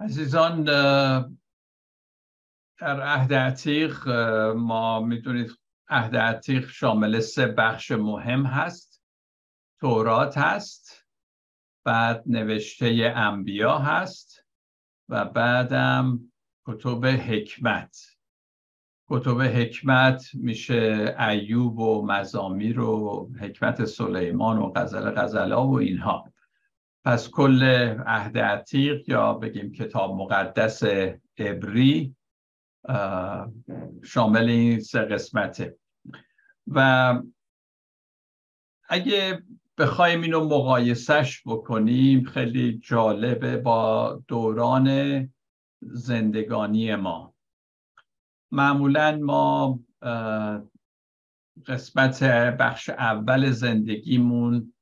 عزیزان در عهد عتیق ما می‌دونید عهد عتیق شامل سه بخش مهم هست. تورات هست بعد نوشته انبیا هست و بعدم کتب حکمت. کتب حکمت میشه ایوب و مزامیر و حکمت سلیمان و غزل غزلا و اینها. پس کل عهد عتیق یا بگیم کتاب مقدس عبری شامل این سه قسمته. و اگه بخوایم اینو مقایسش بکنیم خیلی جالبه با دوران زندگانی ما. معمولا ما قسمت بخش اول زندگیمون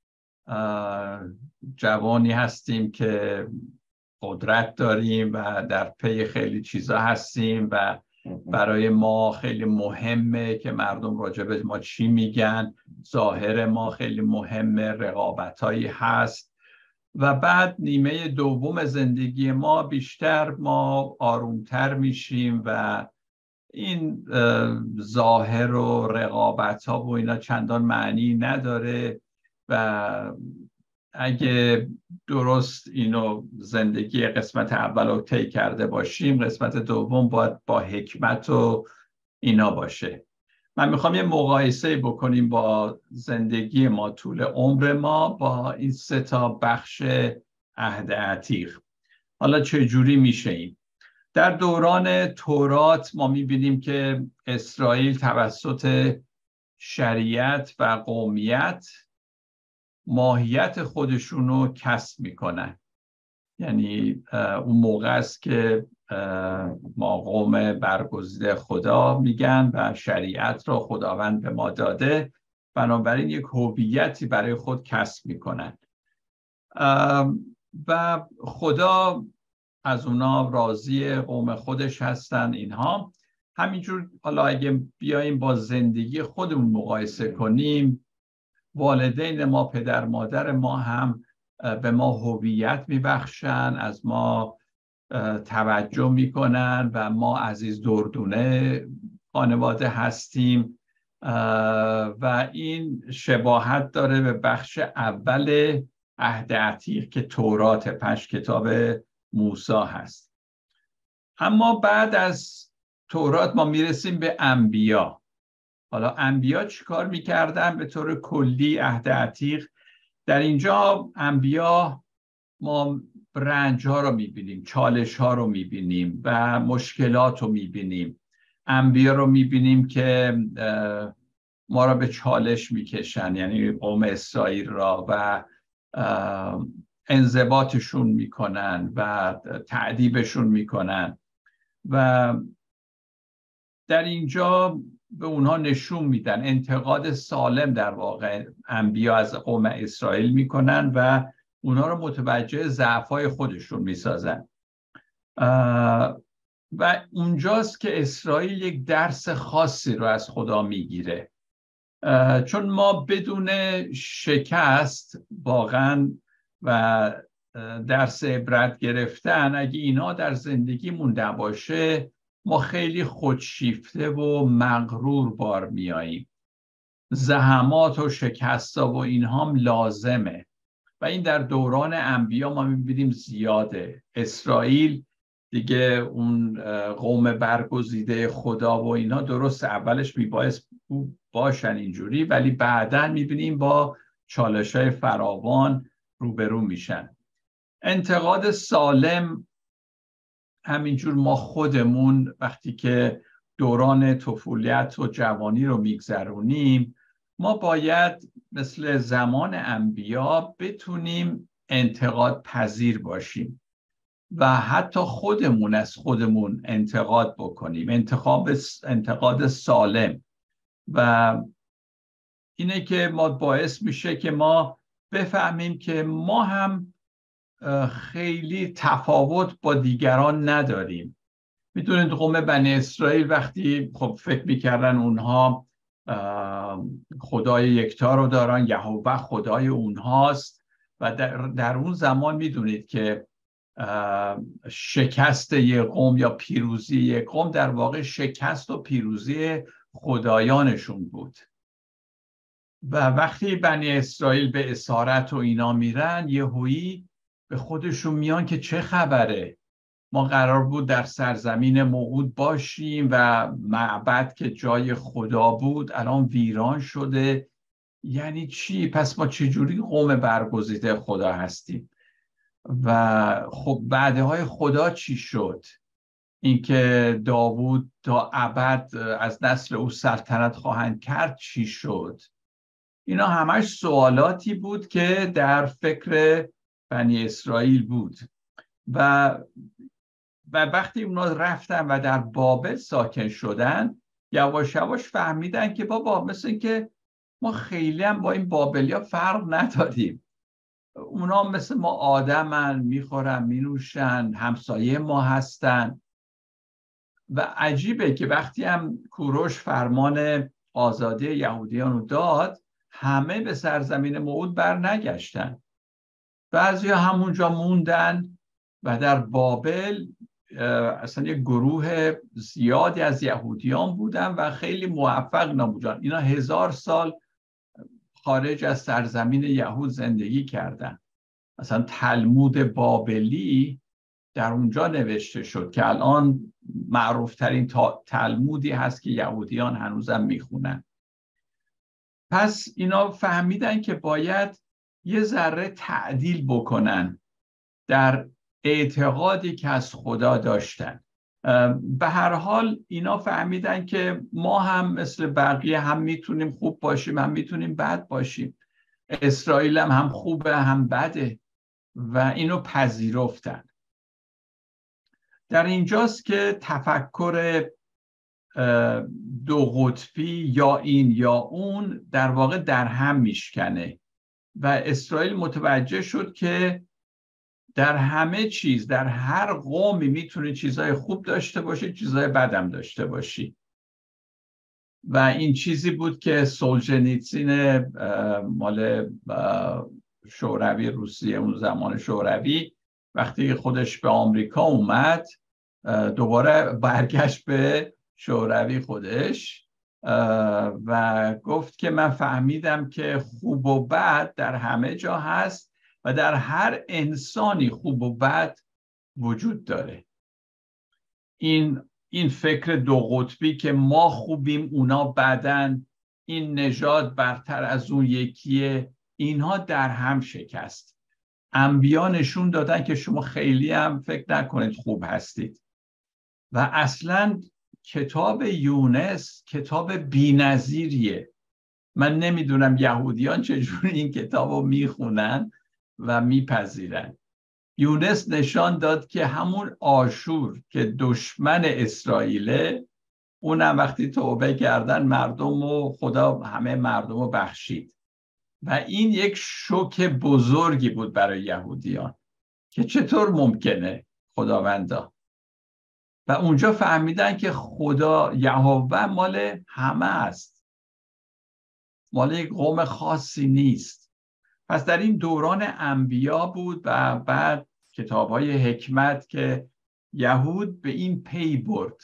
جوانی هستیم که قدرت داریم و در پی خیلی چیزا هستیم و برای ما خیلی مهمه که مردم راجع به ما چی میگن. ظاهر ما خیلی مهمه رقابت هایی هست. و بعد نیمه دوم زندگی ما بیشتر ما آرومتر میشیم و این ظاهر و رقابت ها و اینا چندان معنی نداره و اگه درست اینو زندگی قسمت اول رو طی کرده باشیم قسمت دوم باید با حکمت و اینا باشه. من می‌خوام یه مقایسه بکنیم با زندگی ما طول عمر ما با این سه تا بخش عهد عتیق. حالا چه جوری میشه این؟ در دوران تورات ما می‌بینیم که اسرائیل توسط شریعت و قومیت ماهیت خودشون رو کسب می‌کنن. یعنی اون موقع است که ما قوم برگزیده خدا میگن و شریعت را خداوند به ما داده. بنابراین یک هویتی برای خود کسب می‌کنن. و خدا از اونا راضی قوم خودش هستن اینها. همینجور حالا اگه بیایم با زندگی خودمون مقایسه کنیم والدین ما پدر مادر ما هم به ما هویت میبخشن از ما توجه می‌کنن و ما عزیز دردونه خانواده هستیم. و این شباهت داره به بخش اول عهد عتیق که تورات پنج کتاب موسا هست. اما بعد از تورات ما می‌رسیم به انبیا. حالا انبیا چیکار می‌کردن؟ به طور کلی عهد عتیق. در اینجا انبیا ما رنج ها رو می‌بینیم چالش ها رو می‌بینیم و مشکلات رو می‌بینیم. انبیا رو می‌بینیم که ما را به چالش می‌کشن یعنی قوم اسرائیل را و انضباطشون می‌کنن و تعدیبشون می‌کنن. و در اینجا به اونها نشون میدن. انتقاد سالم در واقع انبیا از قوم اسرائیل می‌کنن و اونها رو متوجه ضعفای خودشون می‌سازن. و اونجاست که اسرائیل یک درس خاصی رو از خدا می‌گیره. چون ما بدون شکست واقعا و درس عبرت گرفتن اگه اینا در زندگیمون نباشه ما خیلی خودشیفته و مغرور بار میاییم. زحمات و شکستا و اینها لازمه. و این در دوران انبیا ما می‌بینیم زیاده. اسرائیل دیگه اون قوم برگزیده خدا و اینها درست اولش میبایست باشن اینجوری ولی بعدا می‌بینیم با چالش های فراوان روبرو میشن. انتقاد سالم همینجور ما خودمون وقتی که دوران طفولیت و جوانی رو میگذرونیم ما باید مثل زمان انبیا بتونیم انتقاد پذیر باشیم و حتی خودمون از خودمون انتقاد بکنیم. انتخاب انتقاد سالم. و اینه که ما باعث میشه که ما بفهمیم که ما هم خیلی تفاوت با دیگران نداریم. می‌دونید قوم بنی اسرائیل وقتی خب فکر می‌کردن اونها خدای یکتا رو دارن یهوه خدای اونهاست و در, در اون زمان می‌دونید که شکست یه قوم یا پیروزی یک قوم در واقع شکست و پیروزی خدایانشون بود. و وقتی بنی اسرائیل به اسارت و اینا میرن یهویی به خودشون میان که چه خبره؟ ما قرار بود در سرزمین موعود باشیم و معبد که جای خدا بود الان ویران شده. یعنی چی؟ پس ما چجوری قوم برگزیده خدا هستیم؟ و خب بعده های خدا چی شد؟ اینکه داوود تا ابد از نسل او سلطنت خواهند کرد چی شد؟ اینا همش سوالاتی بود که در فکر بنی اسرائیل بود. و و وقتی اونا رفتن و در بابل ساکن شدن یواش یواش فهمیدن که بابا مثل که ما خیلی هم با این بابلیا فرق نداریم. اونا مثل ما آدمن می‌خورن مینوشن همسایه ما هستن. و عجیبه که وقتی هم کوروش فرمان آزادی یهودیان رو داد همه به سرزمین موعود بر نگشتن بعضی همونجا موندن و در بابل اصلا یک گروه زیادی از یهودیان بودن و خیلی موفق نبودن. اینا هزار سال خارج از سرزمین یهود زندگی کردن. مثلا تلمود بابلی در اونجا نوشته شد که الان معروفترین تلمودی هست که یهودیان هنوزم می‌خونن. پس اینا فهمیدن که باید یه ذره تعدیل بکنن در اعتقادی که از خدا داشتن. به هر حال اینا فهمیدن که ما هم مثل بقیه هم می‌تونیم خوب باشیم هم می‌تونیم بد باشیم. اسرائیل هم, هم خوبه هم بده و اینو پذیرفتن. در اینجاست که تفکر دو قطبی یا این یا اون در واقع در هم میشکنه. و اسرائیل متوجه شد که در همه چیز در هر قومی می‌تونه چیزهای خوب داشته باشه چیزهای بدم داشته باشی. و این چیزی بود که سولجنیتسین مال شوروی روسیه اون زمان شوروی وقتی خودش به آمریکا اومد دوباره برگشت به شوروی خودش. و گفت که من فهمیدم که خوب و بد در همه جا هست و در هر انسانی خوب و بد وجود داره. این این فکر دو قطبی که ما خوبیم اونا بدن این نژاد برتر از اون یکیه اینها در هم شکست. انبیا نشون دادن که شما خیلی هم فکر نکنید خوب هستید. و اصلا کتاب یونس کتاب بینظیریه. من نمی‌دونم یهودیان چجوری این کتاب رو می‌خونن و میپذیرن. یونس نشان داد که همون آشور که دشمن اسرائیله اونم وقتی توبه کردن مردم و خدا همه مردم رو بخشید. و این یک شوک بزرگی بود برای یهودیان که چطور ممکنه؟ خداوندا. و اونجا فهمیدن که خدا یهوه مال همه است. مال یک قوم خاصی نیست. پس در این دوران انبیا بود و بعد کتاب های حکمت که یهود به این پی برد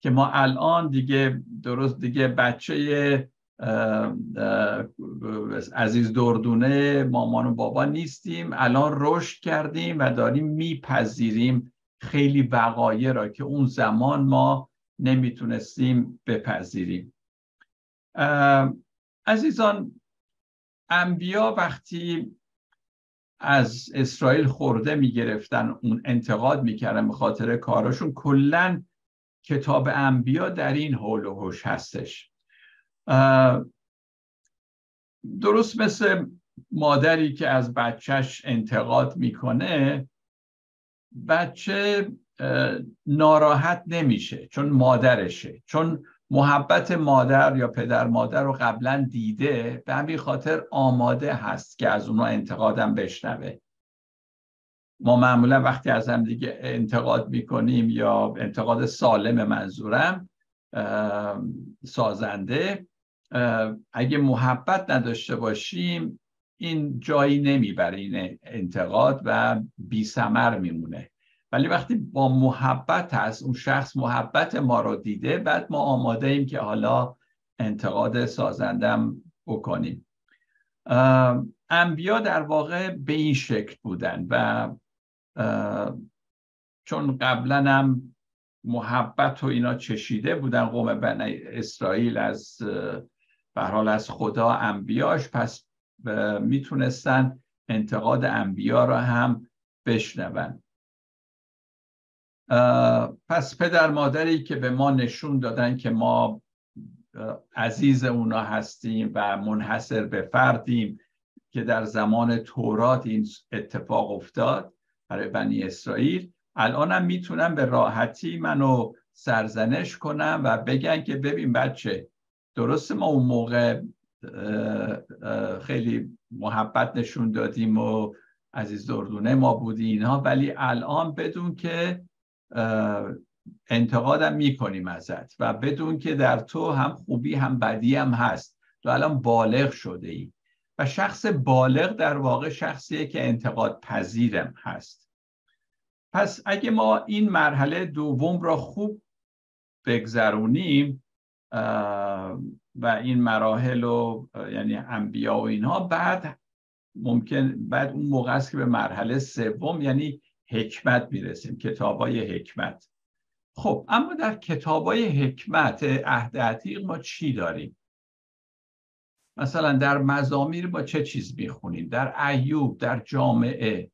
که ما الان دیگه درست دیگه بچه عزیز دردونه مامان و بابا نیستیم. الان رشد کردیم و داریم میپذیریم. خیلی وقایع را که اون زمان ما نمی‌تونستیم بپذیریم. عزیزان انبیا وقتی از اسرائیل خورده می‌گرفتن اون انتقاد می‌کردن به خاطر کاراشون کلا کتاب انبیا در این حول و حوش هستش. درست مثل مادری که از بچهش انتقاد می‌کنه بچه ناراحت نمیشه چون مادرشه چون محبت مادر یا پدر مادر رو قبلا دیده به همین خاطر آماده هست که از اونها انتقادم بشنوه. ما معمولا وقتی از هم دیگه انتقاد می‌کنیم یا انتقاد سالم منظورم سازنده اگه محبت نداشته باشیم این جایی نمی‌بره این انتقاد و بی سمر میمونه. ولی وقتی با محبت هست اون شخص محبت ما رو دیده بعد ما آماده ایم که حالا انتقاد سازندم بکنیم. انبیا در واقع به این شکل بودن و چون قبلا هم محبت و اینا چشیده بودن قوم بنی اسرائیل از به حال از خدا انبیاش پس می‌تونستن انتقاد انبیا را هم بشنون. پس پدر مادری که به ما نشون دادن که ما عزیز اونا هستیم و منحصر به فردیم که در زمان تورات این اتفاق افتاد برای بنی اسرائیل الانم می‌تونم به راحتی منو سرزنش کنم و بگن که ببین بچه درست ما اون موقع خیلی محبت نشون دادیم و عزیز دردونه ما بودی اینها. ولی الان بدون که انتقادم می‌کنیم ازت و بدون که در تو هم خوبی هم بدی هم هست. تو الان بالغ شده ای و شخص بالغ در واقع شخصیه که انتقاد پذیرم هست. پس اگه ما این مرحله دوم را خوب بگذرونیم و این مراحل و یعنی انبیا و اینها. بعد ممکن بعد اون موقع است که به مرحله سوم یعنی حکمت می‌رسیم کتابای حکمت. خب اما در کتابای حکمت عهد عتیق ما چی داریم؟ مثلا در مزامیر با چه چیز می‌خونیم؟ در ایوب در جامعه.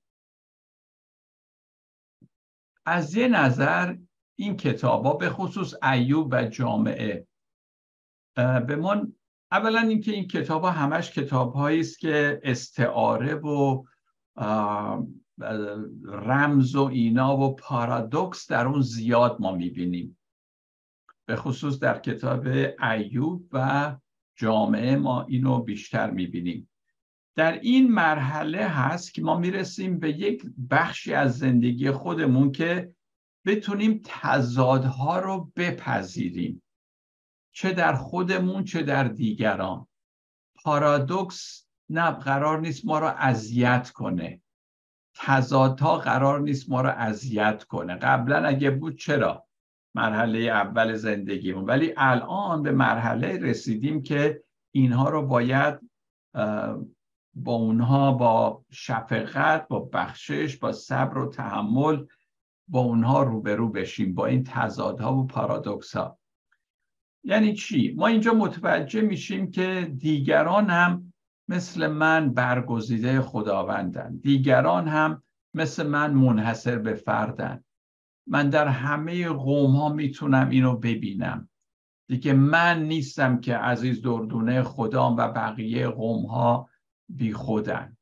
از یه نظر این کتاب ها به خصوص ایوب و جامعه به من اولا اینکه این کتاب ها همش کتاب است که استعاره و رمز و اینا و پارادوکس در اون زیاد ما می‌بینیم. به خصوص در کتاب ایوب و جامعه ما اینو بیشتر می‌بینیم. در این مرحله هست که ما می‌رسیم به یک بخشی از زندگی خودمون که بتونیم تضادها رو بپذیریم. چه در خودمون چه در دیگران. پارادوکس نه قرار نیست ما رو اذیت کنه. تضادها قرار نیست ما رو اذیت کنه. قبلا اگه بود چرا؟ مرحله اول زندگیمون. ولی الان به مرحله رسیدیم که اینها رو باید با اونها با شفقت با بخشش با صبر و تحمل با اونها روبرو بشیم. با این تضادها و پارادوکس ها یعنی چی؟ ما اینجا متوجه میشیم که دیگران هم مثل من برگزیده خداوندن. دیگران هم مثل من منحصر به فردن. من در همه قوم ها می‌تونم اینو ببینم. دیگه من نیستم که عزیز دردونه خدام و بقیه قوم ها بی خودن.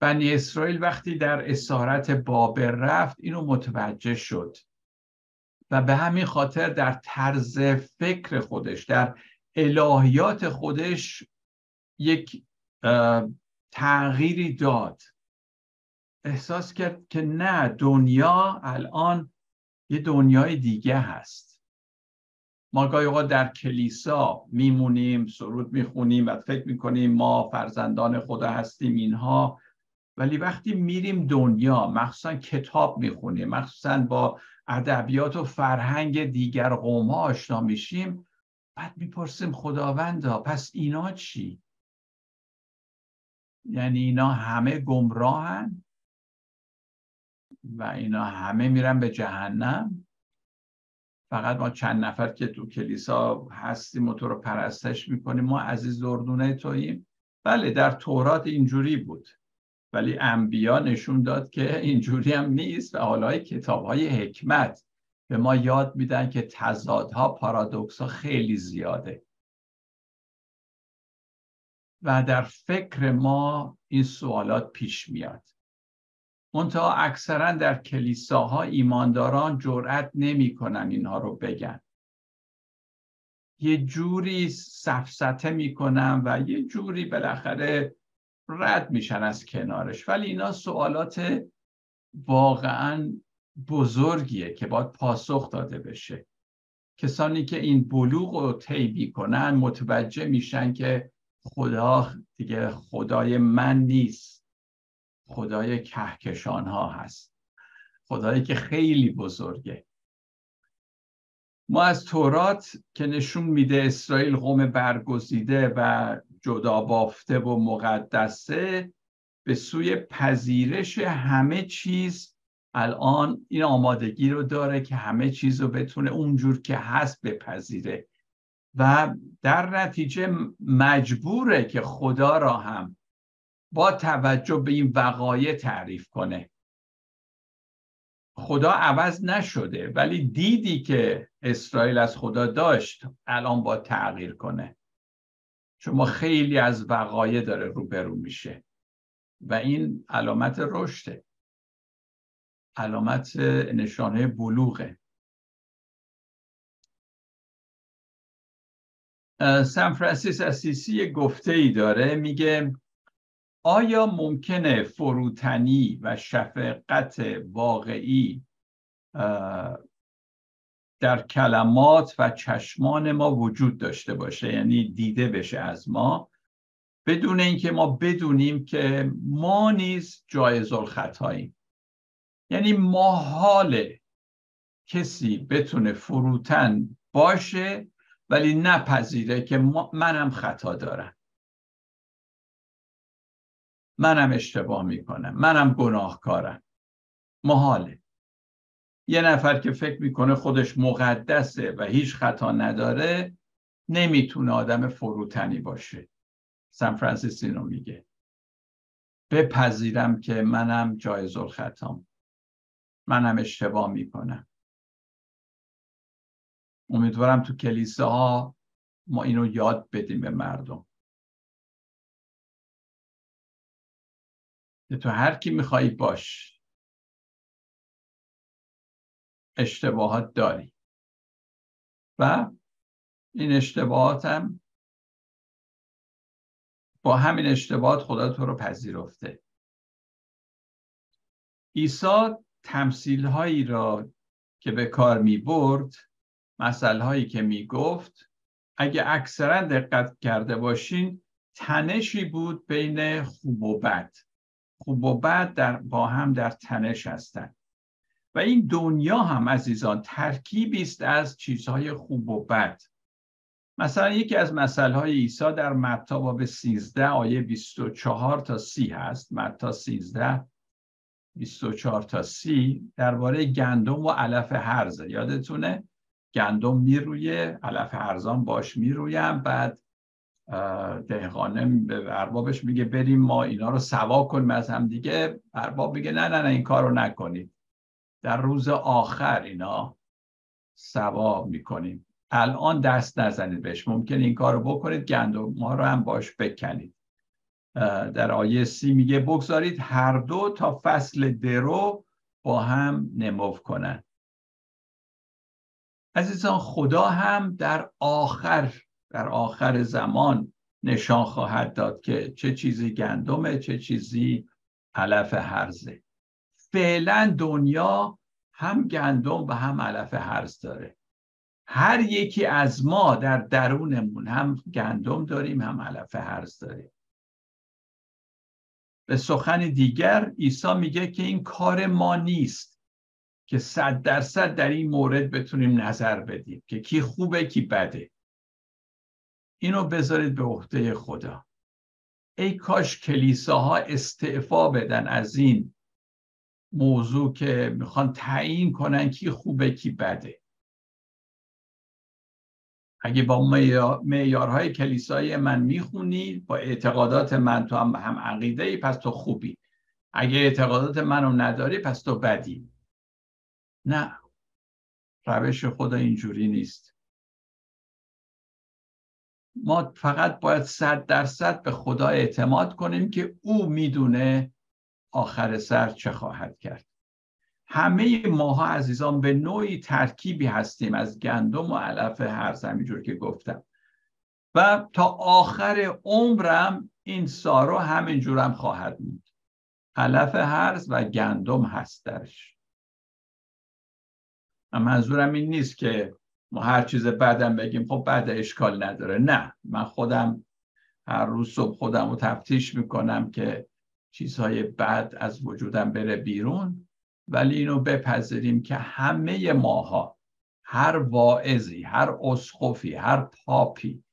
بنی اسرائیل وقتی در اسارت بابر رفت اینو متوجه شد. و به همین خاطر در طرز فکر خودش در الهیات خودش یک تغییری داد. احساس کرد که نه دنیا الان یه دنیای دیگه هست. ما گاهی اوقات در کلیسا میمونیم سرود می‌خونیم و فکر می‌کنیم ما فرزندان خدا هستیم اینها ولی وقتی میریم دنیا مخصوصا کتاب می‌خونیم مخصوصا با ادبیات و فرهنگ دیگر قوم ها آشنا میشیم بعد می‌پرسیم خداوندا پس اینا چی؟ یعنی اینا همه گمراهن و اینا همه میرن به جهنم؟ فقط ما چند نفر که تو کلیسا هستیم و تو رو پرستش می‌کنیم ما عزیز اردونه توییم بله در تورات اینجوری بود. ولی انبیا نشون داد که اینجوری هم نیست و حالا کتاب های حکمت به ما یاد میدن که تضادها پارادوکس ها خیلی زیاده. و در فکر ما این سوالات پیش میاد. منتها اکثرا در کلیساها ایمانداران جرأت نمی‌کنن اینها رو بگن. یه جوری سفسته می‌کنن و یه جوری بالاخره رد میشن از کنارش. ولی اینا سوالات واقعا بزرگیه که باید پاسخ داده بشه. کسانی که این بلوغ رو طی کنن متوجه میشن که خدا دیگه خدای من نیست. خدای کهکشان ها هست. خدایی که خیلی بزرگه. ما از تورات که نشون میده اسرائیل قوم برگزیده و جدا بافته و مقدسه به سوی پذیرش همه چیز الان این آمادگی رو داره که همه چیز رو بتونه اونجور که هست بپذیره. و در نتیجه مجبوره که خدا را هم با توجه به این وقایع تعریف کنه. خدا عوض نشده ولی دیدی که اسرائیل از خدا داشت الان با تغییر کنه. شما خیلی از وقایع داره روبرو میشه. و این علامت رشده. علامت نشانه بلوغه. سان فرانسیس اسیسی گفته ای داره. میگه آیا ممکنه فروتنی و شفقت واقعی در کلمات و چشمان ما وجود داشته باشه یعنی دیده بشه از ما. بدون اینکه ما بدونیم که ما نیز جایز الخطاییم. یعنی ما حال کسی بتونه فروتن باشه ولی نپذیره که منم خطا دارم. منم اشتباه می‌کنم. منم گناهکارم. محاله یه نفر که فکر می‌کنه خودش مقدسه و هیچ خطا نداره نمی‌تونه آدم فروتنی باشه. سان فرانسیسینو میگه. بپذیرم که منم جایز الخطام. منم اشتباه می‌کنم. امیدوارم تو کلیسه ها ما اینو یاد بدیم به مردم. تو هر کی میخوایی باش. اشتباهات داری. و این اشتباهات هم با همین اشتباهات خدا تو رو پذیرفته. عیسی تمثیل هایی را که به کار می برد مسئله هایی که می گفت اگه اکثرا دقت کرده باشین تنشی بود بین خوب و بد. خوب و بد در با هم در تنش هستند. و این دنیا هم عزیزان ترکیبی است از چیزهای خوب و بد. مثلا یکی از مسئله های عیسی در متا باب 13 آیه 24 تا 30 هست. متا 13 24 تا 30 درباره گندم و علف هرز یادتونه؟ گندم میرویه علف هرزان باش می‌رویم. بعد دهقانه به اربابش میگه بریم ما اینا رو سوا کنیم از هم دیگه. ارباب میگه نه نه نه این کار رو نکنید. در روز آخر اینا سوا می‌کنیم. الان دست نزنید بهش. ممکن این کار رو بکنید گندم ما رو هم باش بکنید. در آیه سی میگه بگذارید هر دو تا فصل درو با هم نمو کنن. عزیزان خدا هم در آخر در آخر زمان نشان خواهد داد که چه چیزی گندمه چه چیزی علف هرزه فعلا دنیا هم گندم و هم علف هرز داره. هر یکی از ما در درونمون هم گندم داریم هم علف هرز داریم. به سخن دیگر عیسی میگه که این کار ما نیست که صد درصد در این مورد بتونیم نظر بدیم که کی خوبه کی بده. اینو بذارید به عهده خدا. ای کاش کلیساها استعفا بدن از این موضوع که می‌خوان تعیین کنن کی خوبه کی بده. اگه با معیارهای کلیسای من می‌خونی با اعتقادات من تو هم, هم عقیده ای پس تو خوبی. اگه اعتقادات منو نداری پس تو بدی. نه. روش خدا اینجوری نیست. ما فقط باید صد درصد به خدا اعتماد کنیم که او می‌دونه آخر سر چه خواهد کرد؟ همه ماها عزیزان به نوعی ترکیبی هستیم از گندم و علف هر همینجور که گفتم. و تا آخر عمرم این سارو همینجورم خواهد بود. علف هرز و گندم هست درش. منظورم این نیست که ما هر چیز بعدم بگیم خب بعد اشکال نداره. نه من خودم هر روز صبح خودم رو تفتیش می‌کنم که چیزهای بد از وجودم بره بیرون ولی اینو بپذیریم که همه ماها هر واعظی هر اسقفی هر پاپی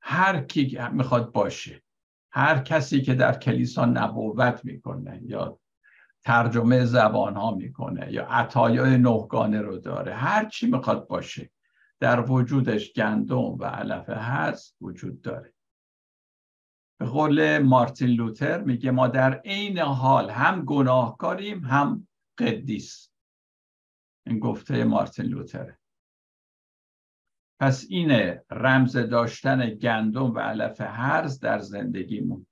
هر کی می‌خواد باشه هر کسی که در کلیسا نبوت می‌کنه یا ترجمه زبان ها می‌کنه یا عطایای نهگانه رو داره هر چی می‌خواد باشه در وجودش گندم و علف هست وجود داره. به قول مارتین لوتر میگه ما در عین حال هم گناهکاریم هم قدیس. این گفته مارتین لوتره پس اینه رمز داشتن گندم و علف هرز در زندگیمون.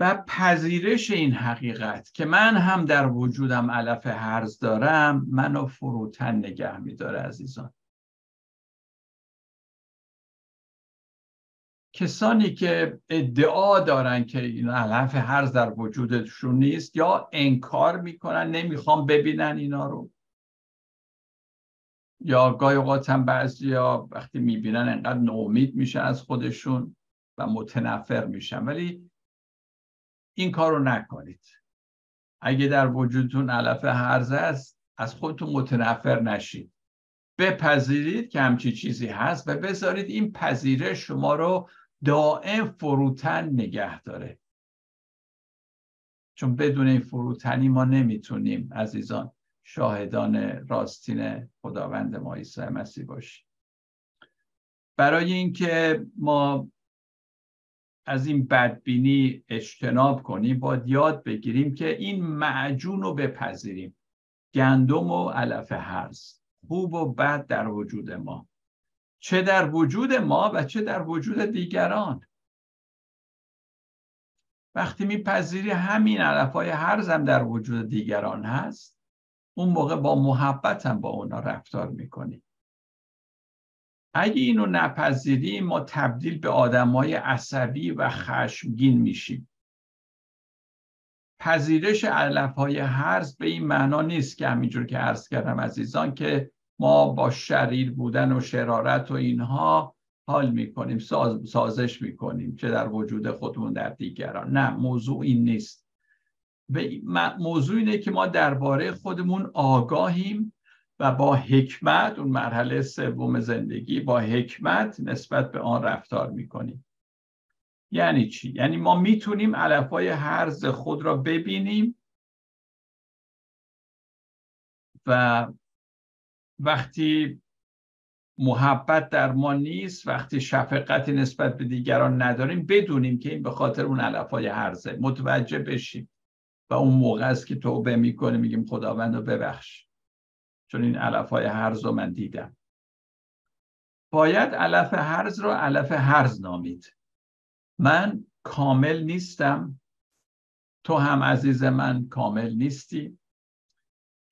و پذیرش این حقیقت که من هم در وجودم علف هرز دارم منو فروتن نگه میداره عزیزان. کسانی که ادعا دارن که این علف هرز در وجودشون نیست یا انکار می‌کنن نمی‌خوام ببینن اینا رو. یا گاهی اوقات هم بعضی یا وقتی می‌بینن انقدر نومید میشن از خودشون و متنفر میشن. ولی این کار رو نکنید. اگه در وجودتون علف هرز است از خودتون متنفر نشید. بپذیرید که همچی چیزی هست و بذارید این پذیرش شما رو دائم فروتن نگه داره. چون بدون این فروتنی ما نمی‌تونیم عزیزان شاهدان راستین خداوند ما عیسی مسیح باشیم. برای اینکه ما از این بدبینی اجتناب کنیم باید یاد بگیریم که این معجون رو بپذیریم. گندم و علف هرز خوب و بد در وجود ما. چه در وجود ما و چه در وجود دیگران. وقتی میپذیری همین علف های هرزم در وجود دیگران هست اون موقع با محبت هم با اونا رفتار می‌کنی. اگه اینو نپذیریم ما تبدیل به آدمای عصبی و خشمگین میشیم. پذیرش علف های هرز به این معنا نیست که همینجور که عرض کردم عزیزان که ما با شریر بودن و شرارت و اینها حال می‌کنیم ساز، سازش می‌کنیم چه در وجود خودمون در دیگران. نه موضوع این نیست. موضوع اینه که ما درباره خودمون آگاهیم و با حکمت اون مرحله سوم زندگی با حکمت نسبت به آن رفتار می‌کنیم. یعنی چی؟ یعنی ما می‌تونیم علفای هرز خود را ببینیم و وقتی محبت در ما نیست وقتی شفقتی نسبت به دیگران نداریم بدونیم که این به خاطر اون علفای هرزه متوجه بشیم. و اون موقع است که توبه می‌کنه میگیم خداوند رو ببخش. چون این علف های هرز رو من دیدم. باید علف هرز رو علف هرز نامید. من کامل نیستم. تو هم عزیز من کامل نیستی.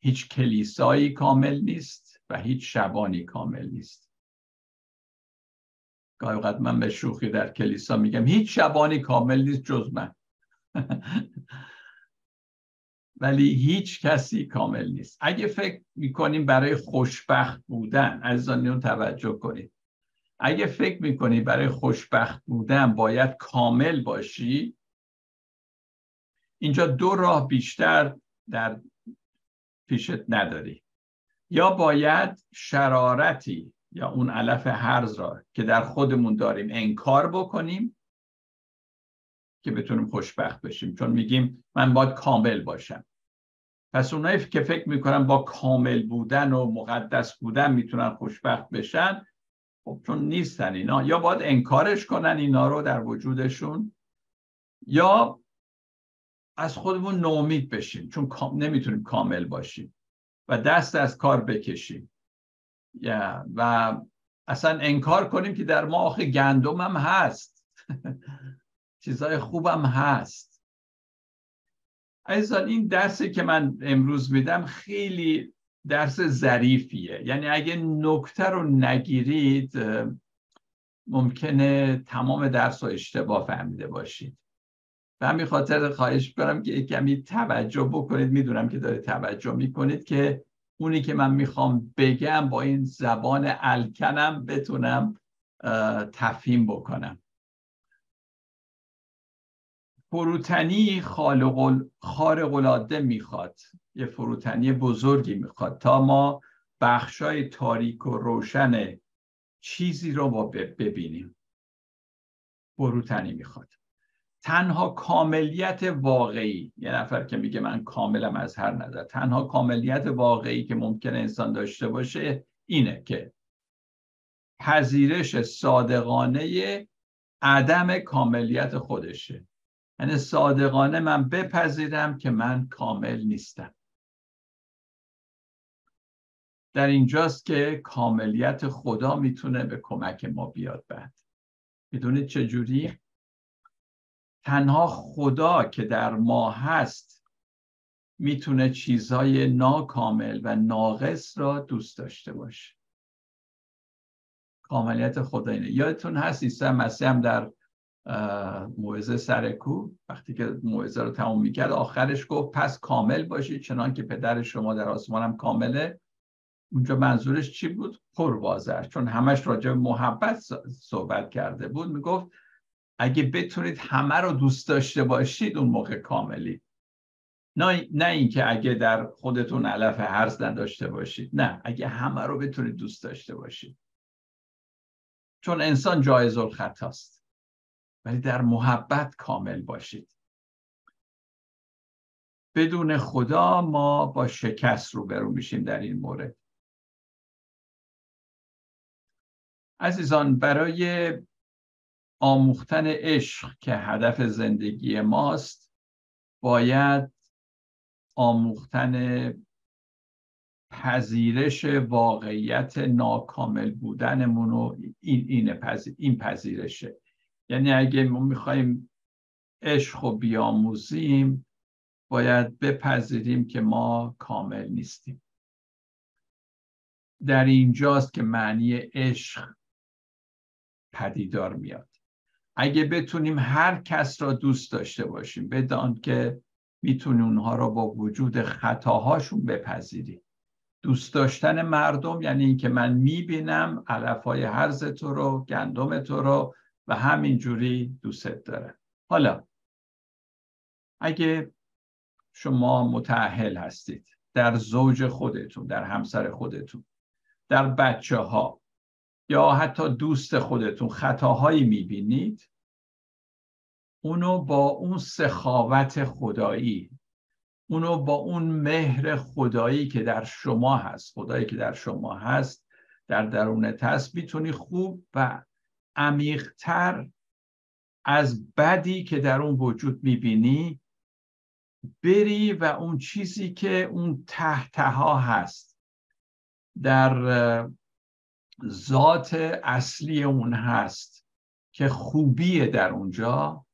هیچ کلیسایی کامل نیست. و هیچ شبانی کامل نیست. گاهی اوقات من به شوخی در کلیسا میگم هیچ شبانی کامل نیست جز من. ولی هیچ کسی کامل نیست. اگه فکر می‌کنیم برای خوشبخت بودن از اون توجه کنید. اگه فکر می‌کنی برای خوشبخت بودن باید کامل باشی اینجا دو راه بیشتر در پیشت نداری. یا باید شرارتی یا اون علف هرز را که در خودمون داریم انکار بکنیم که بتونیم خوشبخت بشیم. چون میگیم من باید کامل باشم. پس اونایی که فکر می‌کنن با کامل بودن و مقدس بودن می‌تونن خوشبخت بشن خب چون نیستن اینا. یا باید انکارش کنن اینا رو در وجودشون یا از خودمون نومید بشیم. چون نمی‌تونیم کامل باشیم. و دست از کار بکشیم. و اصلا انکار کنیم که در ما آخه گندم هم هست. چیزای خوبم هست. عزیزان این درسی که من امروز میدم خیلی درس ظریفیه. یعنی اگه نکته رو نگیرید ممکنه تمام درس رو اشتباه فهمیده باشید. به همین خاطر خواهش کنم که کمی توجه بکنید. می‌دونم که دارید توجه می‌کنید که اونی که من می‌خوام بگم با این زبان الکنم بتونم تفهیم بکنم. فروتنی خارق العاده می‌خواد. یه فروتنی بزرگی می‌خواد تا ما بخشای تاریک و روشن چیزی رو ببینیم. فروتنی می‌خواد. تنها کاملیت واقعی یه نفر که میگه من کاملم از هر نظر تنها کاملیت واقعی که ممکن انسان داشته باشه اینه که پذیرش صادقانه عدم کاملیت خودشه. یعنی صادقانه من بپذیرم که من کامل نیستم. در اینجاست که کاملیت خدا می‌تونه به کمک ما بیاد بعد. می‌دونید چجوری؟ تنها خدا که در ما هست می‌تونه چیزهای ناکامل و ناقص را دوست داشته باشه. کاملیت خدا اینه. یادتون هست عیسی مسیح هم در موعظه سرکو وقتی که موعظه رو تموم می‌کرد آخرش گفت پس کامل باشید چنان که پدر شما در آسمان هم کامله. اونجا منظورش چی بود؟ پروازر چون همش راجع محبت صحبت کرده بود می‌گفت اگه بتونید همه رو دوست داشته باشید اون موقع کاملی. نه, نه اینکه اگه در خودتون علف هرز نداشته باشید. نه اگه همه رو بتونید دوست داشته باشید. چون انسان جایز الخطاست ولی در محبت کامل باشید. بدون خدا ما با شکست روبرو میشیم در این مورد. عزیزان برای آموختن عشق که هدف زندگی ماست باید آموختن پذیرش واقعیت ناکامل بودنمون و این این, این پذیرشه. یعنی اگه ما می‌خوایم عشق و بیاموزیم باید بپذیریم که ما کامل نیستیم. در اینجاست که معنی عشق پدیدار میاد. اگه بتونیم هر کس را دوست داشته باشیم بدان که می‌تونیم اونها را با وجود خطاهاشون بپذیریم دوست داشتن مردم یعنی اینکه من می‌بینم علفهای هرز تو رو گندم تو رو و همینجوری دوستت دارم. حالا اگه شما متعهل هستید در زوج خودتون در همسر خودتون در بچه ها یا حتی دوست خودتون خطاهایی می‌بینید اونو با اون سخاوت خدایی اونو با اون مهر خدایی که در شما هست خدایی که در شما هست در درونت هست می‌تونی خوب و عمیقتر از بدی که در اون وجود می‌بینی بری و اون چیزی که اون تحتها هست. در ذات اصلی اون هست که خوبیه در اونجا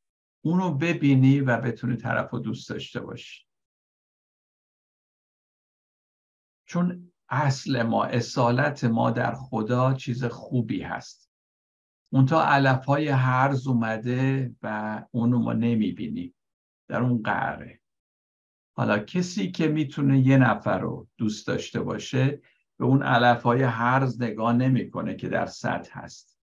اونو ببینی و بتونی طرف رو دوست داشته باشی. چون اصل ما اصالت ما در خدا چیز خوبی هست. اونتا علف های هرز اومده و اونو ما نمی‌بینیم در اون قهره حالا کسی که می‌تونه یه نفر رو دوست داشته باشه به اون علف های هرز نگاه نمی‌کنه که در سطح هست.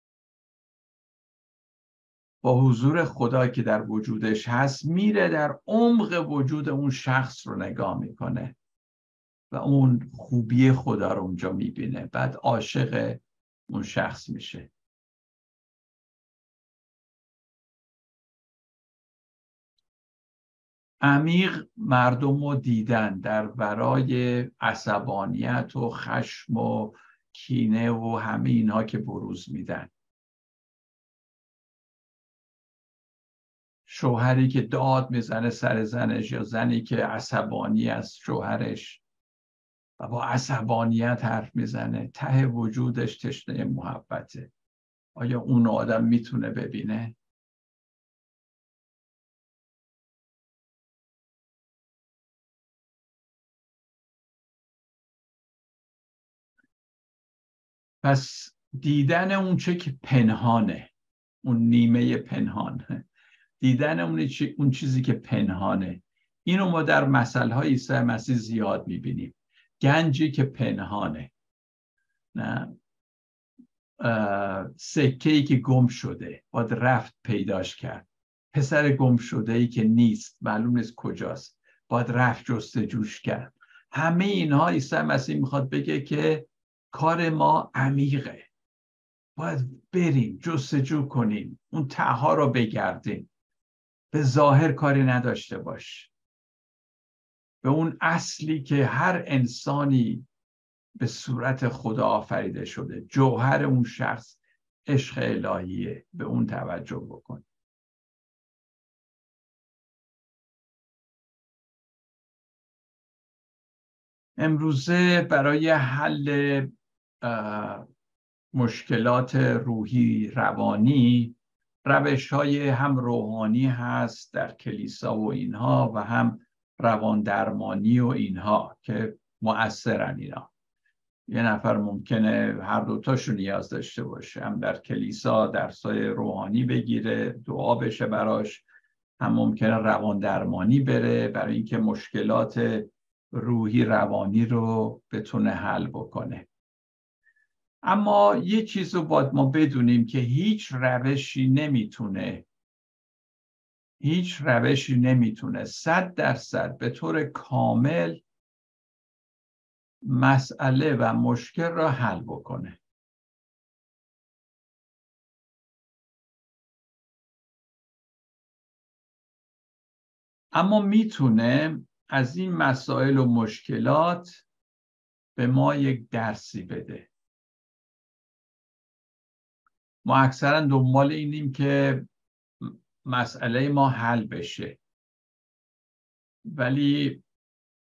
با حضور خدا که در وجودش هست میره در عمق وجود اون شخص رو نگاه می‌کنه و اون خوبی خدا رو اونجا می‌بینه. بعد عاشق اون شخص میشه. عمیق مردم رو دیدن در ورای عصبانیت و خشم و کینه و همه اینها که بروز میدن. شوهری که داد می‌زنه سر زنش یا زنی که عصبانی از شوهرش و با عصبانیت حرف می‌زنه ته وجودش تشنه محبته. آیا اون آدم می‌تونه ببینه؟ پس دیدن اون چه که پنهانه اون نیمه پنهانه. دیدن اون, چیزی که پنهانه. اینو ما در مسئله های عیسی مسیح زیاد می‌بینیم. گنجی که پنهانه. نه. سکه ای که گم شده باید رفت پیداش کرد. پسر گم شده ای که نیست معلوم نیست کجاست. باید رفت جستجوش کرد. همه اینها عیسی مسیح می‌خواد بگه که کار ما عمیقه. باید بریم جستجو کنیم اون تها رو بگردیم. به ظاهر کاری نداشته باش. به اون اصلی که هر انسانی به صورت خدا آفریده شده. جوهر اون شخص عشق الهیه. به اون توجه بکن. امروزه برای حل مشکلات روحی روانی روش های هم روحانی هست در کلیسا و اینها و هم روان درمانی و اینها که مؤثرن اینا. یه نفر ممکنه هر دوتاشو نیاز داشته باشه هم در کلیسا درسای روحانی بگیره دعا بشه براش هم ممکنه روان درمانی بره برای اینکه مشکلات روحی روانی رو بتونه حل بکنه. اما یه چیز رو باید ما بدونیم که هیچ روشی نمی‌تونه هیچ روشی نمی‌تونه صد درصد به طور کامل مسئله و مشکل را حل بکنه. اما می‌تونه از این مسائل و مشکلات به ما یک درسی بده. ما اکثرا دنبال اینیم که مسئله ما حل بشه. ولی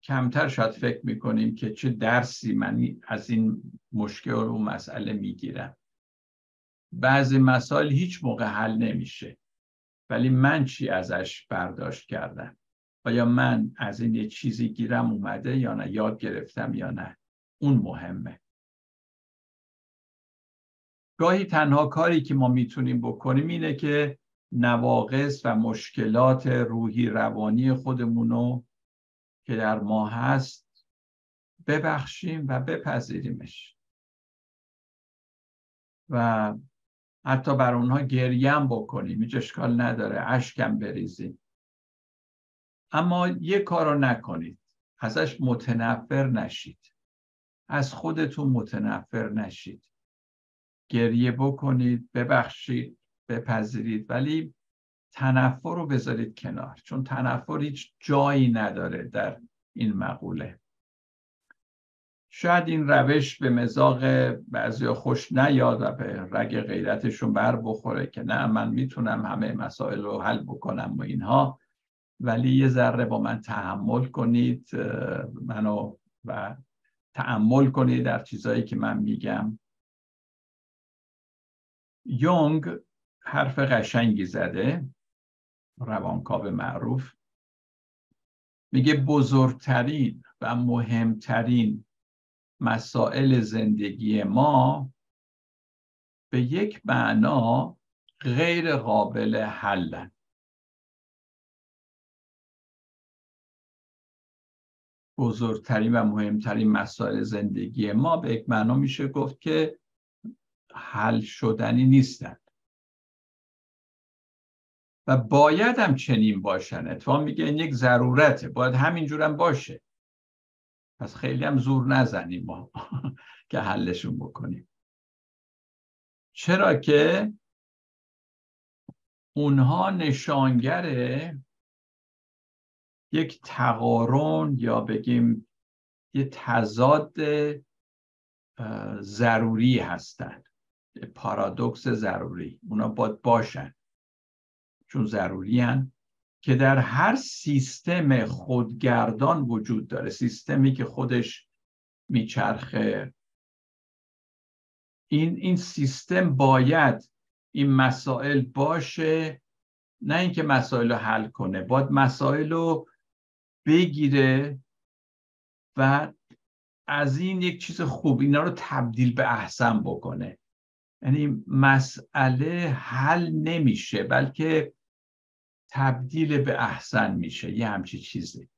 کمتر شاید فکر می‌کنیم که چه درسی من از این مشکل و مسئله می‌گیرم. بعضی مسائل هیچ موقع حل نمیشه. ولی من چی ازش برداشت کردم؟ آیا من از این یه چیزی گیرم اومده یا نه؟ یاد گرفتم یا نه؟ اون مهمه. گاهی تنها کاری که ما می‌تونیم بکنیم اینه که نواقص و مشکلات روحی روانی خودمونو که در ما هست ببخشیم و بپذیریمش. و حتی بر اونها گریم بکنیم هیچ اشکال نداره اشکم بریزیم. اما یه کار رو نکنید ازش متنفر نشید. از خودتون متنفر نشید. گریه بکنید ببخشید بپذیرید ولی تنفر رو بذارید کنار چون تنفر هیچ جایی نداره در این مقوله. شاید این روش به مزاق بعضی خوش نیاد و به رگ غیرتشون بر بخوره که نه من می‌تونم همه مسائل رو حل بکنم و اینها ولی یه ذره با من تحمل کنید منو و تعمل کنید در چیزهایی که من میگم. یونگ حرف قشنگی زده روانکاو معروف. میگه بزرگترین و مهمترین مسائل زندگی ما به یک معنا غیر قابل حلن بزرگترین و مهمترین مسائل زندگی ما به یک معنا میشه گفت که حل شدنی نیستن. و باید هم چنین باشن. اتفاق میگه این یک ضرورته. باید همینجورم باشه. پس خیلی هم زور نزنیم ما که حلشون بکنیم. چرا که اونها نشانگر یک تقارن یا بگیم یه تضاد ضروری هستند پارادوکس ضروری. اونا باید باشن. چون ضروری هن. که در هر سیستم خودگردان وجود داره. سیستمی که خودش میچرخه. این این سیستم باید این مسائل باشه. نه اینکه مسائل رو حل کنه. باید مسائل رو بگیره و از این یک چیز خوب اینا رو تبدیل به احسن بکنه. یعنی مسئله حل نمیشه بلکه تبدیل به احسن میشه. یه همچی چیزی.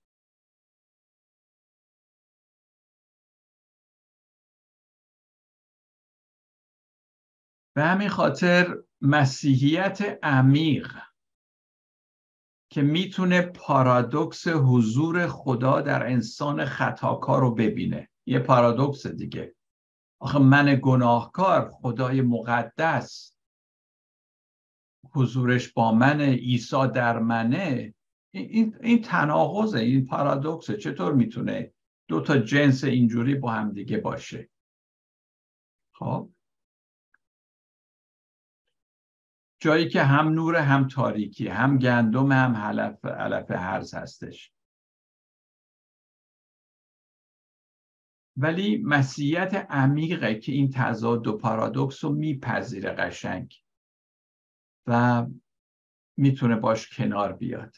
به همین خاطر مسیحیت عمیق که می‌تونه پارادوکس حضور خدا در انسان خطاکار رو ببینه. یه پارادوکس دیگه. آخه من گناهکار خدای مقدس. حضورش با من عیسی در منه. این, این تناقضه این پارادوکسه. چطور می‌تونه دو تا جنس اینجوری با هم دیگه باشه؟ خب. جایی که هم نور هم تاریکی هم گندم هم علف علف هرز هستش. ولی مسیحیت عمیقه که این تضاد و پارادوکس رو میپذیره قشنگ و می‌تونه باش کنار بیاد.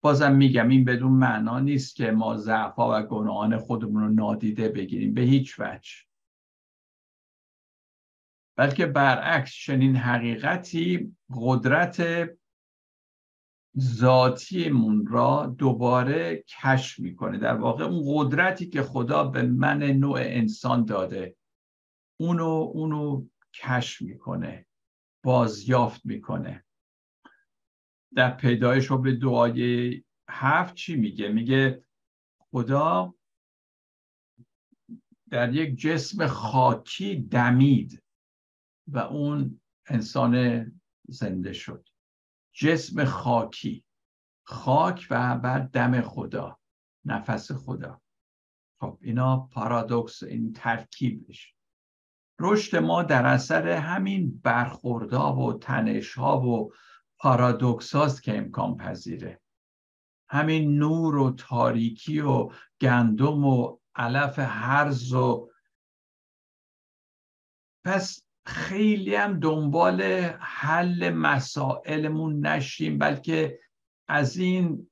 بازم میگم این بدون معنا نیست که ما ضعفا و گناهان خودمون رو نادیده بگیریم به هیچ وجه. بلکه برعکس چنین حقیقتی قدرت ذاتیمون را دوباره کشف می‌کنه. در واقع اون قدرتی که خدا به من نوع انسان داده اونو اونو کشف می‌کنه بازیافت می‌کنه. در پیدایش رو به دعای هفت چی میگه؟ میگه خدا در یک جسم خاکی دمید و اون انسان زنده شد. جسم خاکی. خاک و بعد دم خدا نفس خدا. خب اینا پارادوکس این ترکیبش. رشد ما در اثر همین برخوردها و تنشها و پارادوکس هاست که امکان پذیره. همین نور و تاریکی و گندم و علف هرز و پس خیلی هم دنبال حل مسائلمون نشیم بلکه از این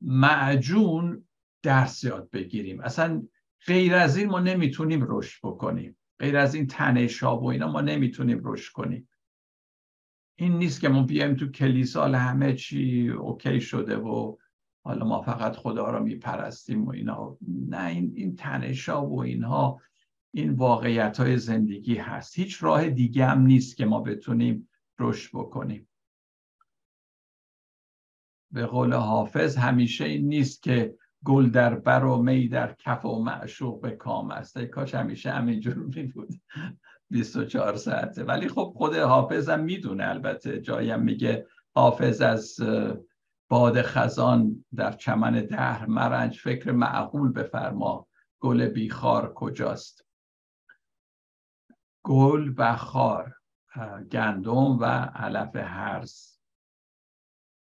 معجون درس یاد بگیریم. اصلا غیر از این ما نمی‌تونیم رشد بکنیم. غیر از این تنش ها و اینا ما نمی‌تونیم رشد کنیم. این نیست که ما بیایم تو کلیسا همه چی اوکی شده و حالا ما فقط خدا را میپرستیم و اینا. نه این, این تنش ها و اینها این واقعیت های زندگی هست. هیچ راه دیگه هم نیست که ما بتونیم رشد بکنیم. به قول حافظ همیشه این نیست که گل در بر و می در کف و معشوق به کام است. کاش همیشه همینجور می بود. 24 ساعته. ولی خب خود حافظ هم می‌دونه البته. جایم میگه حافظ از باد خزان در چمن دهر مرنج. فکر معقول بفرما گل بیخار کجاست. گل و خار گندم و علف هرز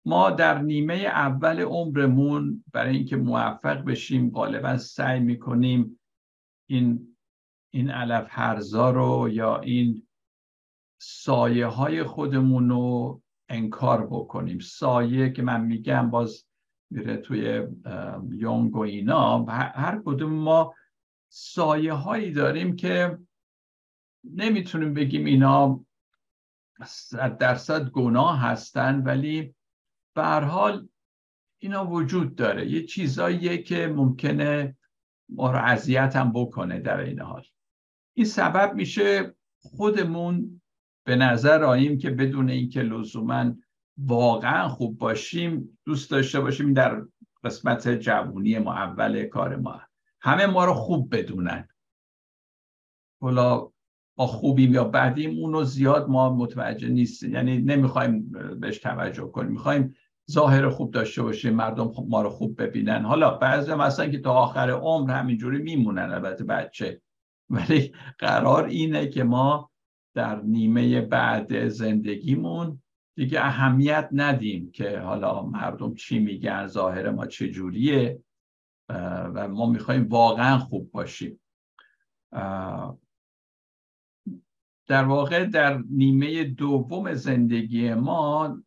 ما در نیمه اول عمرمون برای اینکه موفق بشیم غالبا سعی می‌کنیم این این علف هرزا رو یا این سایه های خودمون رو انکار بکنیم. سایه که من میگم باز میره توی یونگ و اینا هر کدوم ما سایه هایی داریم که نمی‌تونیم بگیم اینا صد درصد گناه هستن ولی به حال اینا وجود داره. یه چیزاییه که ممکنه ما رو اذیت هم بکنه در این حال. این سبب میشه خودمون به نظر آییم که بدون اینکه لزوما واقعا خوب باشیم دوست داشته باشیم در قسمت جوونی ما اول کار ما. همه ما رو خوب بدونن. حالا خوبیم یا بدیم اونو زیاد ما متوجه نیستیم. یعنی نمی‌خوایم بهش توجه کنیم. می‌خوایم ظاهر خوب داشته باشیم مردم ما رو خوب ببینن. حالا بعضی مثلا که تا آخر عمر همینجوری میمونن البته بچه. ولی قرار اینه که ما در نیمه بعد زندگیمون دیگه اهمیت ندیم که حالا مردم چی میگن ظاهر ما چجوریه و ما می‌خوایم واقعا خوب باشیم. در واقع در نیمه دوم زندگی ما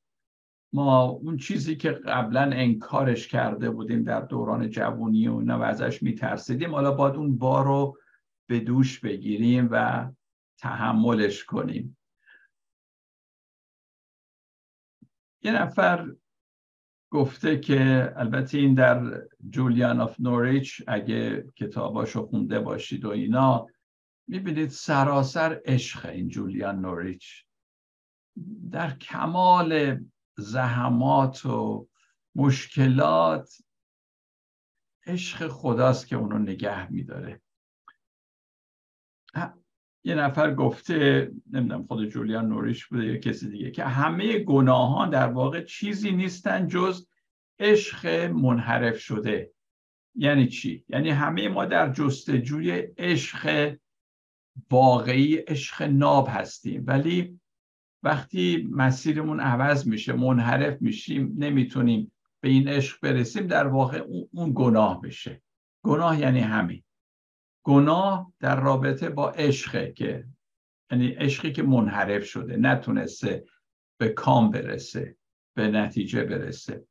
ما اون چیزی که قبلا انکارش کرده بودیم در دوران جوانی و اینا و ازش میترسیدیم حالا باید اون بار رو به دوش بگیریم و تحملش کنیم. یه نفر گفته که البته این در جولیان آف نوریچ اگه کتاباشو خونده باشید و اینا می‌بینید سراسر عشق این جولیان نوریچ. در کمال زحمات و مشکلات عشق خداست که اونو نگه میداره. یه نفر گفته نمی‌دونم خود جولیان نوریش بوده یا کسی دیگه که همه گناهان در واقع چیزی نیستن جز عشق منحرف شده. یعنی چی؟ یعنی همه ما در جستجوی عشق واقعی عشق ناب هستیم. ولی وقتی مسیرمون عوض میشه منحرف میشیم نمی‌تونیم به این عشق برسیم در واقع اون گناه بشه. گناه یعنی همین. گناه در رابطه با عشقه که یعنی عشقی که منحرف شده نتونسته به کام برسه به نتیجه برسه.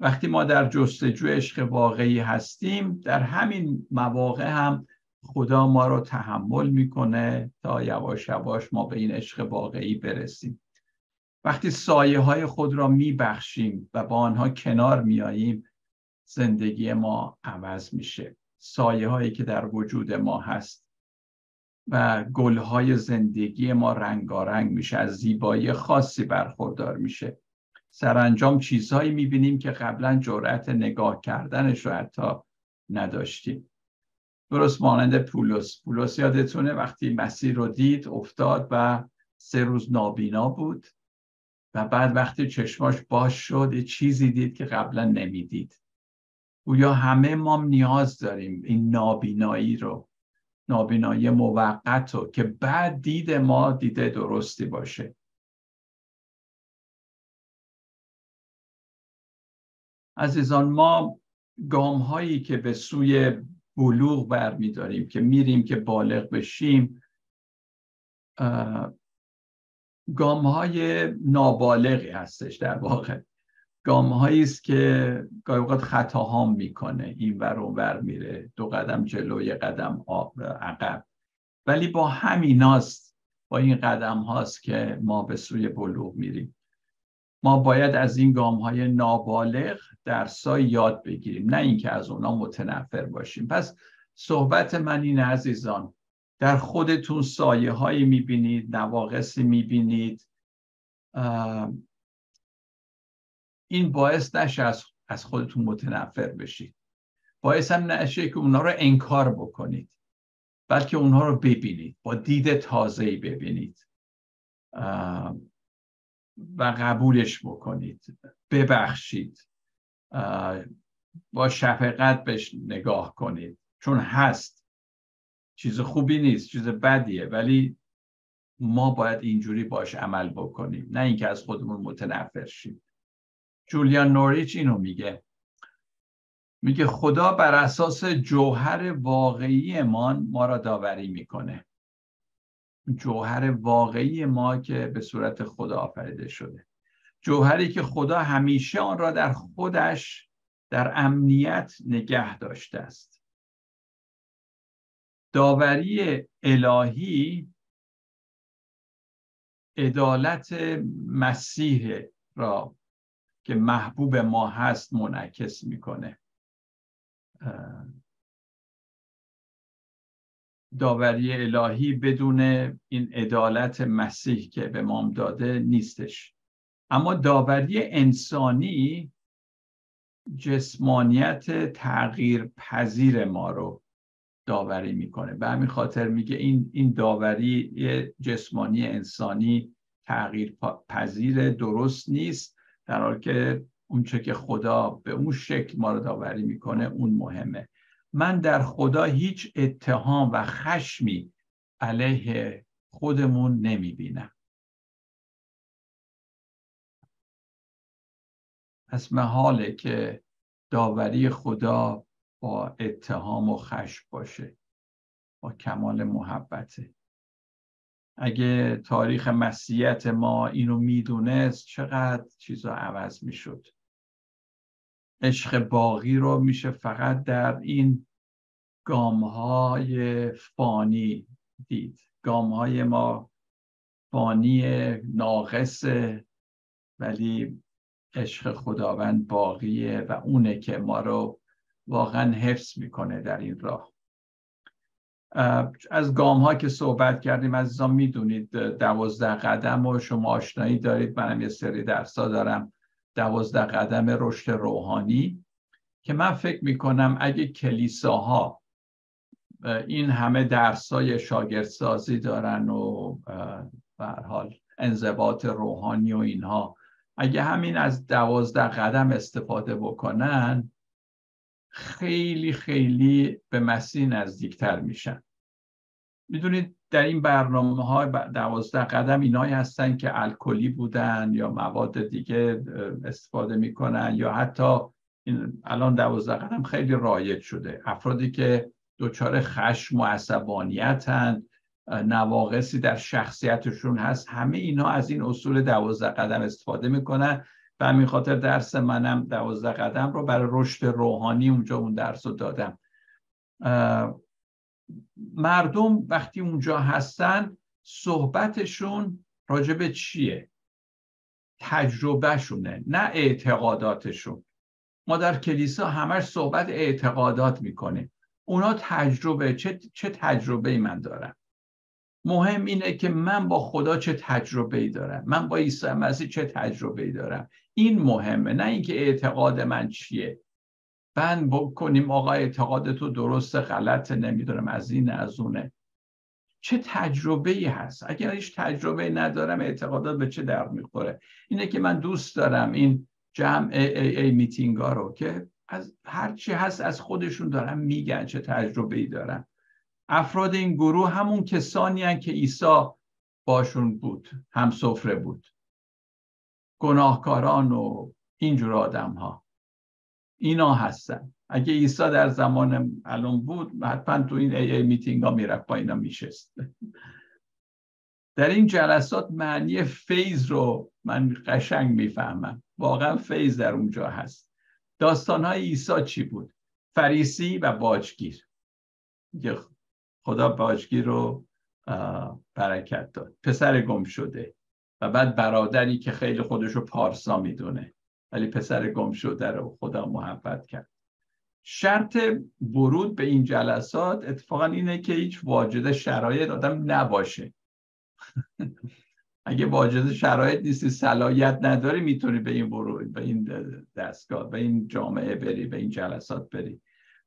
وقتی ما در جستجو عشق واقعی هستیم در همین مواقع هم خدا ما رو تحمل می‌کنه تا یواش یواش ما به این عشق واقعی برسیم. وقتی سایه های خود را میبخشیم و با آنها کنار میاییم زندگی ما عوض میشه. سایه هایی که در وجود ما هست و گل های زندگی ما رنگارنگ میشه از زیبایی خاصی برخوردار میشه. سرانجام چیزهایی می‌بینیم که قبلا جرأت نگاه کردنش رو حتی نداشتیم. درست مانند پولس. پولس یادتونه وقتی مسیر رو دید افتاد و سه روز نابینا بود و بعد وقتی چشماش باز شد یه چیزی دید که قبلا نمی‌دید. گویا همه ما نیاز داریم این نابینایی رو نابینایی موقت رو که بعد دید ما دیده درستی باشه. عزیزان ما گام هایی که به سوی بلوغ برمیداریم که میریم که بالغ بشیم. گام های نابالغی هستش در واقع. گام است که گاهی اوقات خطاها می‌کنه. این ور و ور میره. دو قدم جلو یه قدم عقب. ولی با همیناست با این قدم هاست که ما به سوی بلوغ میریم. ما باید از این گام های نابالغ درسای یاد بگیریم نه اینکه از اونا متنفر باشیم. پس صحبت من این عزیزان در خودتون سایه هایی می‌بینید نواقصی می‌بینید. این باعث نشه از, خودتون متنفر بشید. باعث هم نشه که اونا رو انکار بکنید بلکه اونها رو ببینید با دید تازه‌ای ببینید. و قبولش بکنید. ببخشید. با شفقت بهش نگاه کنید. چون هست. چیز خوبی نیست چیز بدیه. ولی ما باید اینجوری باش عمل بکنیم. نه اینکه از خودمون متنفر شیم. جولیان نوریچ اینو میگه. میگه خدا بر اساس جوهر واقعی ما ما را داوری می‌کنه. جوهر واقعی ما که به صورت خدا آفریده شده. جوهری که خدا همیشه آن را در خودش در امنیت نگه داشته است. داوری الهی عدالت مسیح را که محبوب ما هست منعکس می‌کنه. داوری الهی بدون این عدالت مسیح که به ما داده نیستش. اما داوری انسانی جسمانیت تغییر پذیر ما رو داوری می‌کنه. به همین خاطر میگه این این داوری جسمانی انسانی تغییر پذیر درست نیست در حالی که اونچه که خدا به اون شکل ما رو داوری می‌کنه اون مهمه. من در خدا هیچ اتهام و خشمی علیه خودمون نمی‌بینم. از محاله که داوری خدا با اتهام و خشم باشه با کمال محبته. اگه تاریخ مسیحیت ما اینو می‌دونست چقدر چیزا عوض می‌شد. عشق باقی رو میشه فقط در این گامهای فانی دید. گامهای ما فانی ناقص ولی عشق خداوند باقیه و اونه که ما رو واقعا حفظ می‌کنه در این راه. از گام ها که صحبت کردیم عزیزان می‌دونید دوازده قدم و شما آشنایی دارید. منم یه سری درسا دارم. دوازده قدم رشد روحانی که من فکر می‌کنم اگه کلیساها این همه درسای شاگردسازی دارن و به حال انضباط روحانی و اینها اگه همین از دوازده قدم استفاده بکنن خیلی خیلی به مسیح نزدیکتر میشن. می‌دونید در این برنامه ها دوازده قدم اینایی هستن که الکلی بودن یا مواد دیگه استفاده می‌کنن یا حتی این الان دوازده قدم خیلی رایج شده. افرادی که دچار خشم و عصبانیتن نواقصی در شخصیتشون هست همه اینا از این اصول دوازده قدم استفاده می‌کنن و همین خاطر درس منم دوازده قدم رو برای رشد روحانی اونجا اون درس رو دادم. مردم وقتی اونجا هستن صحبتشون راجب چیه؟ تجربهشونه نه اعتقاداتشون. ما در کلیسا همش صحبت اعتقادات می‌کنیم. اونا تجربه چه, چه تجربه ای من دارم؟ مهم اینه که من با خدا چه تجربه ای دارم؟ من با عیسی مسیح چه تجربه ای دارم؟ این مهمه نه اینکه اعتقاد من چیه. بند بکنیم آقا اعتقاد تو درست غلط نمی‌دونم از این از اونه چه تجربه ای هست؟ اگر هیچ تجربه ندارم اعتقادات به چه درد می‌خوره؟ اینه که من دوست دارم این جمع ای, ای, ای میتینگ ها رو که از هر چی هست از خودشون دارم میگن چه تجربه ای دارن. افراد این گروه همون کسانی هن که عیسی باشون بود هم سفره بود. گناهکاران و اینجور آدم ها اینا هستن. اگه عیسی در زمان الان بود حتما تو این ای ای میتینگ ها می‌رفت با اینا میشست. در این جلسات معنی فیض رو من قشنگ می‌فهمم. واقعا فیض در اونجا هست. داستان های عیسی چی بود؟ فریسی و باجگیر. خدا باجگیر رو برکت داد. پسر گم شده و بعد برادری که خیلی خودش رو پارسا می‌دونه. ولی پسر گم شده رو خدا محبت کرد. شرط ورود به این جلسات اتفاقا اینه که هیچ واجد شرایط آدم نباشه. اگه واجد شرایط نیستی صلاحیت نداری می‌تونی به این ورود به این دستگاه به این جامعه بری به این جلسات بری.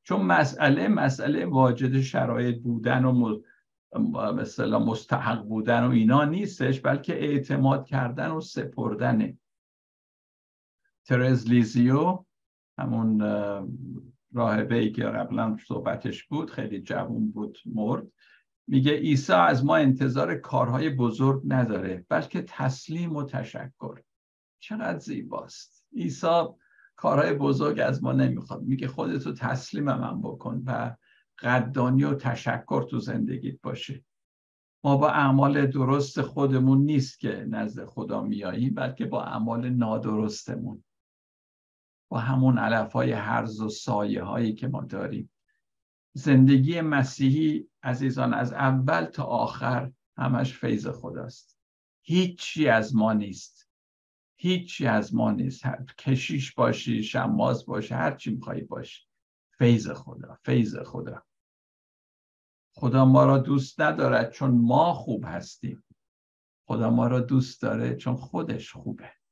چون مسئله مسئله واجد شرایط بودن و مثلا مستحق بودن و اینا نیستش بلکه اعتماد کردن و سپردنه ترز لیزیو همون راهبه ای که قبلا صحبتش بود خیلی جوون بود مرد. میگه عیسی از ما انتظار کارهای بزرگ نداره بلکه تسلیم و تشکر. چقدر زیباست. عیسی کارهای بزرگ از ما نمی‌خواد. میگه خودتو تسلیم من بکن و قدردانی و تشکر تو زندگیت باشه. ما با اعمال درست خودمون نیست که نزد خدا میاییم بلکه با اعمال نادرستمون. با همون علف های حرز و سایه هایی که ما داریم. زندگی مسیحی عزیزان از اول تا آخر همش فیض خداست هیچی از ما نیست. هیچی از ما نیست. کشیش باشی شماز باشی هر چی میخوایی باشی. فیض خدا فیض خدا. خدا ما را دوست ندارد چون ما خوب هستیم. خدا ما را دوست داره چون خودش خوبه.